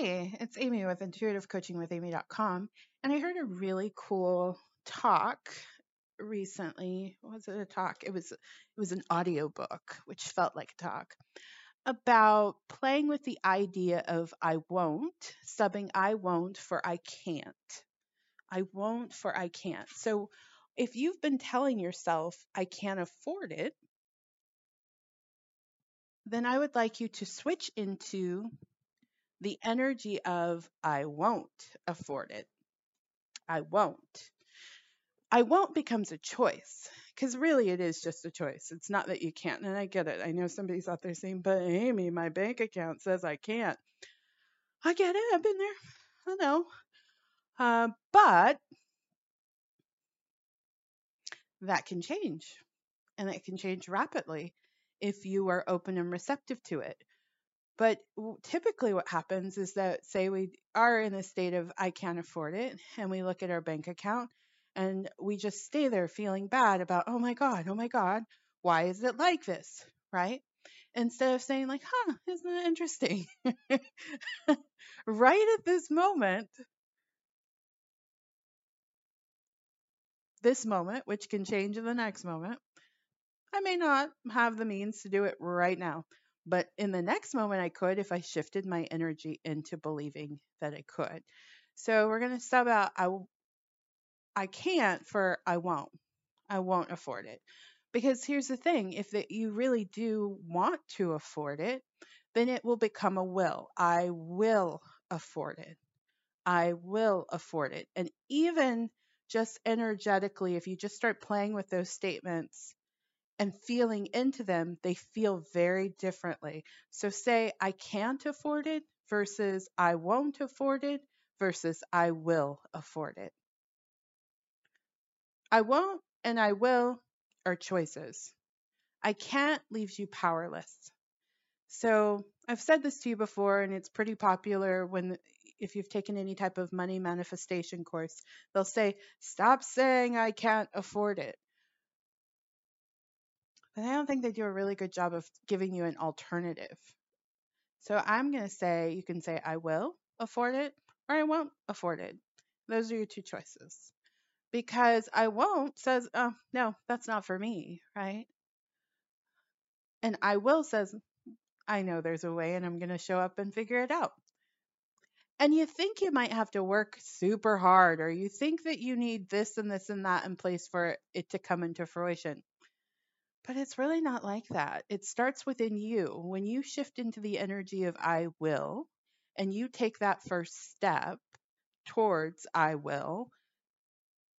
Hey, it's Amy with intuitivecoachingwithamy.com. And I heard a really cool talk recently. Was it a talk? It was it was an audio book, which felt like a talk about playing with the idea of I won't, subbing I won't for I can't. I won't for I can't. So if you've been telling yourself I can't afford it, then I would like you to switch into the energy of I won't afford it. I won't. I won't becomes a choice because really it is just a choice. It's not that you can't. And I get it. I know somebody's out there saying, but Amy, my bank account says I can't. I get it. I've been there. I know. Uh, but that can change and it can change rapidly if you are open and receptive to it. But typically, what happens is that, say, we are in a state of I can't afford it, and we look at our bank account and we just stay there feeling bad about, oh my God, oh my God, why is it like this? Right? Instead of saying, like, huh, isn't it interesting? right at this moment, this moment, which can change in the next moment, I may not have the means to do it right now. But in the next moment, I could if I shifted my energy into believing that I could. So we're going to sub out I, I can't for I won't. I won't afford it. Because here's the thing if that you really do want to afford it, then it will become a will. I will afford it. I will afford it. And even just energetically, if you just start playing with those statements, and feeling into them, they feel very differently. So, say I can't afford it versus I won't afford it versus I will afford it. I won't and I will are choices. I can't leaves you powerless. So, I've said this to you before, and it's pretty popular when if you've taken any type of money manifestation course, they'll say, Stop saying I can't afford it. But I don't think they do a really good job of giving you an alternative. So I'm going to say you can say, I will afford it or I won't afford it. Those are your two choices. Because I won't says, oh, no, that's not for me, right? And I will says, I know there's a way and I'm going to show up and figure it out. And you think you might have to work super hard or you think that you need this and this and that in place for it to come into fruition. But it's really not like that. It starts within you. When you shift into the energy of I will, and you take that first step towards I will,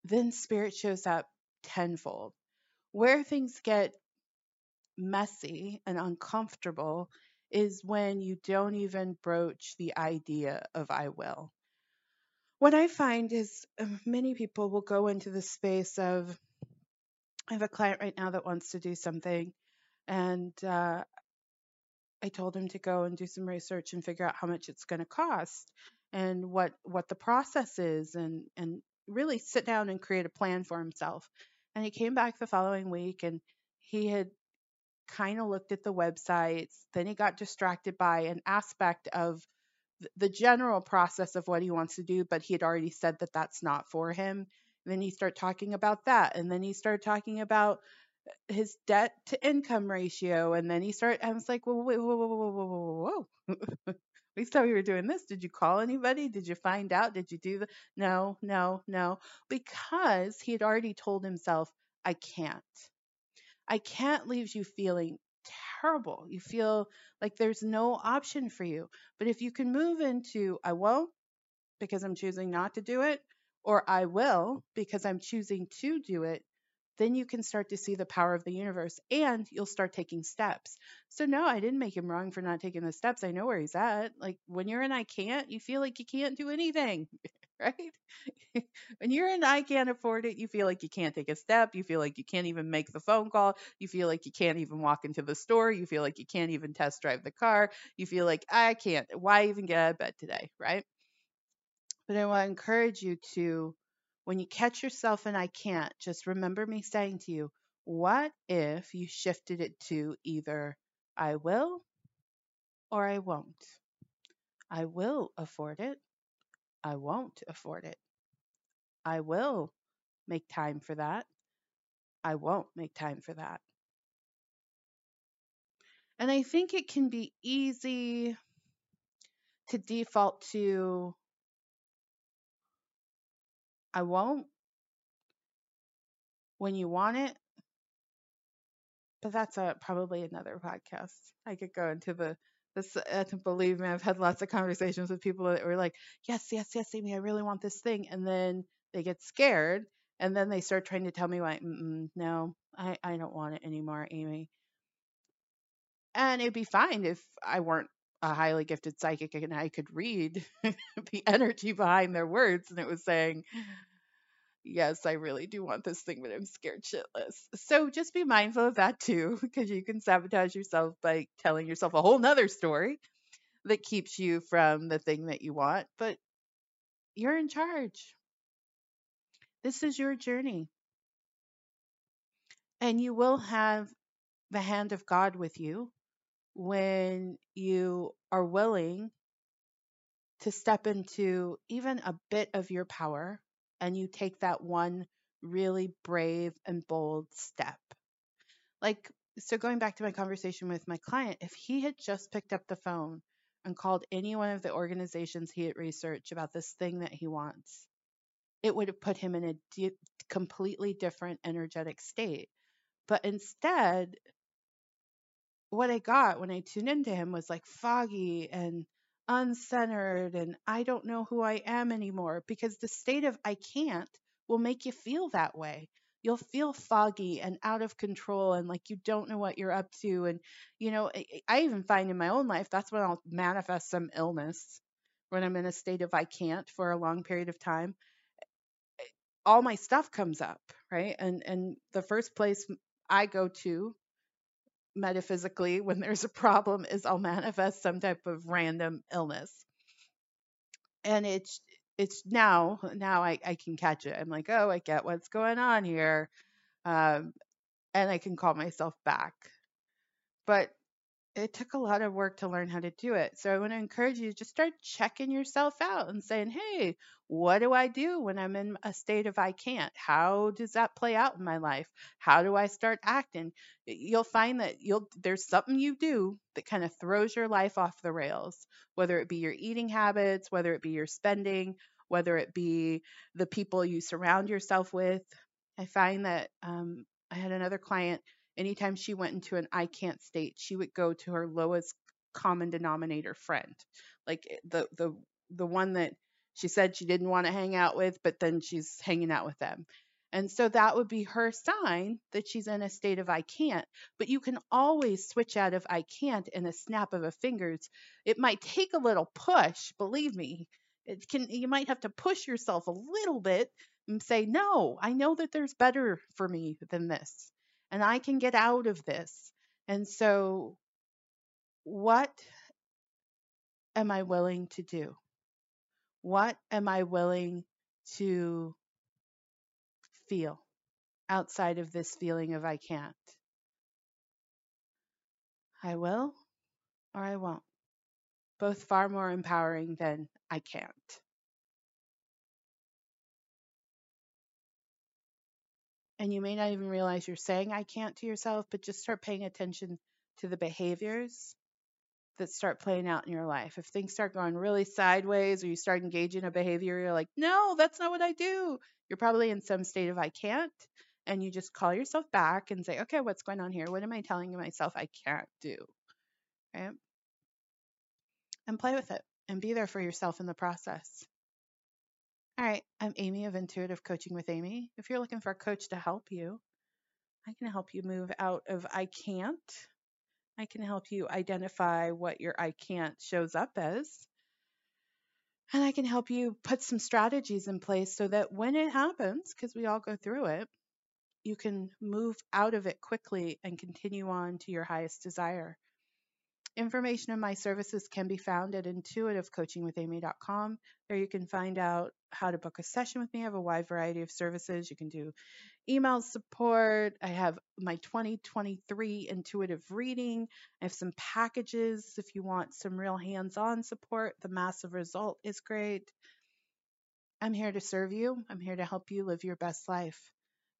then spirit shows up tenfold. Where things get messy and uncomfortable is when you don't even broach the idea of I will. What I find is uh, many people will go into the space of I have a client right now that wants to do something, and uh, I told him to go and do some research and figure out how much it's going to cost and what what the process is, and and really sit down and create a plan for himself. And he came back the following week, and he had kind of looked at the websites. Then he got distracted by an aspect of the general process of what he wants to do, but he had already said that that's not for him. Then he start talking about that. And then he start talking about uh, his debt to income ratio. And then he start, I was like, whoa, whoa, whoa, whoa, whoa, whoa, whoa. we thought we were doing this. Did you call anybody? Did you find out? Did you do the no, no, no? Because he had already told himself, I can't. I can't leaves you feeling terrible. You feel like there's no option for you. But if you can move into I won't because I'm choosing not to do it, or I will because I'm choosing to do it, then you can start to see the power of the universe and you'll start taking steps. So, no, I didn't make him wrong for not taking the steps. I know where he's at. Like when you're in I can't, you feel like you can't do anything, right? when you're in I can't afford it, you feel like you can't take a step. You feel like you can't even make the phone call. You feel like you can't even walk into the store. You feel like you can't even test drive the car. You feel like I can't. Why even get out of bed today, right? But I want to encourage you to, when you catch yourself and I can't, just remember me saying to you, what if you shifted it to either I will or I won't? I will afford it. I won't afford it. I will make time for that. I won't make time for that. And I think it can be easy to default to I won't when you want it. But that's a, probably another podcast. I could go into the this. Uh, believe me, I've had lots of conversations with people that were like, "Yes, yes, yes, Amy, I really want this thing," and then they get scared, and then they start trying to tell me why. No, I I don't want it anymore, Amy. And it'd be fine if I weren't a highly gifted psychic and I could read the energy behind their words, and it was saying yes, I really do want this thing, but I'm scared shitless. So just be mindful of that too, because you can sabotage yourself by telling yourself a whole nother story that keeps you from the thing that you want. But you're in charge. This is your journey. And you will have the hand of God with you when you are willing to step into even a bit of your power and you take that one really brave and bold step. Like, so going back to my conversation with my client, if he had just picked up the phone and called any one of the organizations he had researched about this thing that he wants, it would have put him in a di- completely different energetic state. But instead, what I got when I tuned into him was like foggy and uncentered and I don't know who I am anymore because the state of I can't will make you feel that way. You'll feel foggy and out of control and like you don't know what you're up to. And, you know, I even find in my own life that's when I'll manifest some illness when I'm in a state of I can't for a long period of time. Eh, all my stuff comes up, right? And and the first place I go to metaphysically when there's a problem is I'll manifest some type of random illness. And it's it's now now I, I can catch it. I'm like, oh, I get what's going on here. Um, and I can call myself back. But it took a lot of work to learn how to do it. So I want to encourage you to just start checking yourself out and saying, hey, what do I do when I'm in a state of I can't? How does that play out in my life? How do I start acting? You'll find that you'll there's something you do that kind of throws your life off the rails, whether it be your eating habits, whether it be your spending, whether it be the people you surround yourself with. I find that um, I had another client anytime she went into an I can't state, she would go to her lowest common denominator friend. Like eh, the the the one that she said she didn't want to hang out with, but then she's hanging out with them. And so that would be her sign that she's in a state of I can't. But you can always switch out of I can't in a snap of a fingers. It might take a little push, believe me. It can you might have to push yourself a little bit and say, "No, I know that there's better for me than this." And I can get out of this. And so, what am I willing to do? What am I willing to feel outside of this feeling of I can't? I will or I won't. Both far more empowering than I can't. And you may not even realize you're saying I can't to yourself, but just start paying attention to the behaviors that start playing out in your life. If things start going really sideways or you start engaging a behavior, you're like, no, that's not what I do. You're probably in some state of I can't. And you just call yourself back and say, okay, what's going on here? What am I telling myself I can't do? Right? And play with it and be there for yourself in the process. All right, I'm Amy of Intuitive Coaching with Amy. If you're looking for a coach to help you, I can help you move out of I can't. I can help you identify what your I can't shows up as. And I can help you put some strategies in place so that when it happens, because we all go through it, you can move out of it quickly and continue on to your highest desire. Information on my services can be found at intuitivecoachingwithamy.com. There you can find out how to book a session with me. I have a wide variety of services. You can do email support. I have my 2023 intuitive reading. I have some packages if you want some real hands on support. The massive result is great. I'm here to serve you. I'm here to help you live your best life.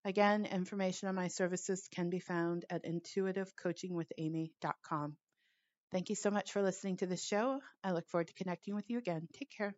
Again, information on my services can be found at intuitivecoachingwithamy.com. Thank you so much for listening to this show. I look forward to connecting with you again. Take care.